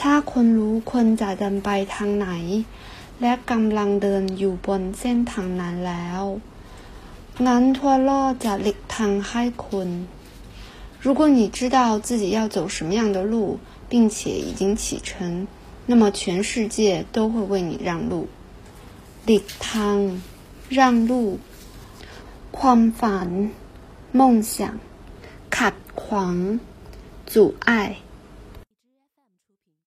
如果你知道自己要走什么样的路，并且已经启程，那么全世界都会为你让路。Letang，让路。ความฝัน，梦想。ขัดขวาง，阻碍。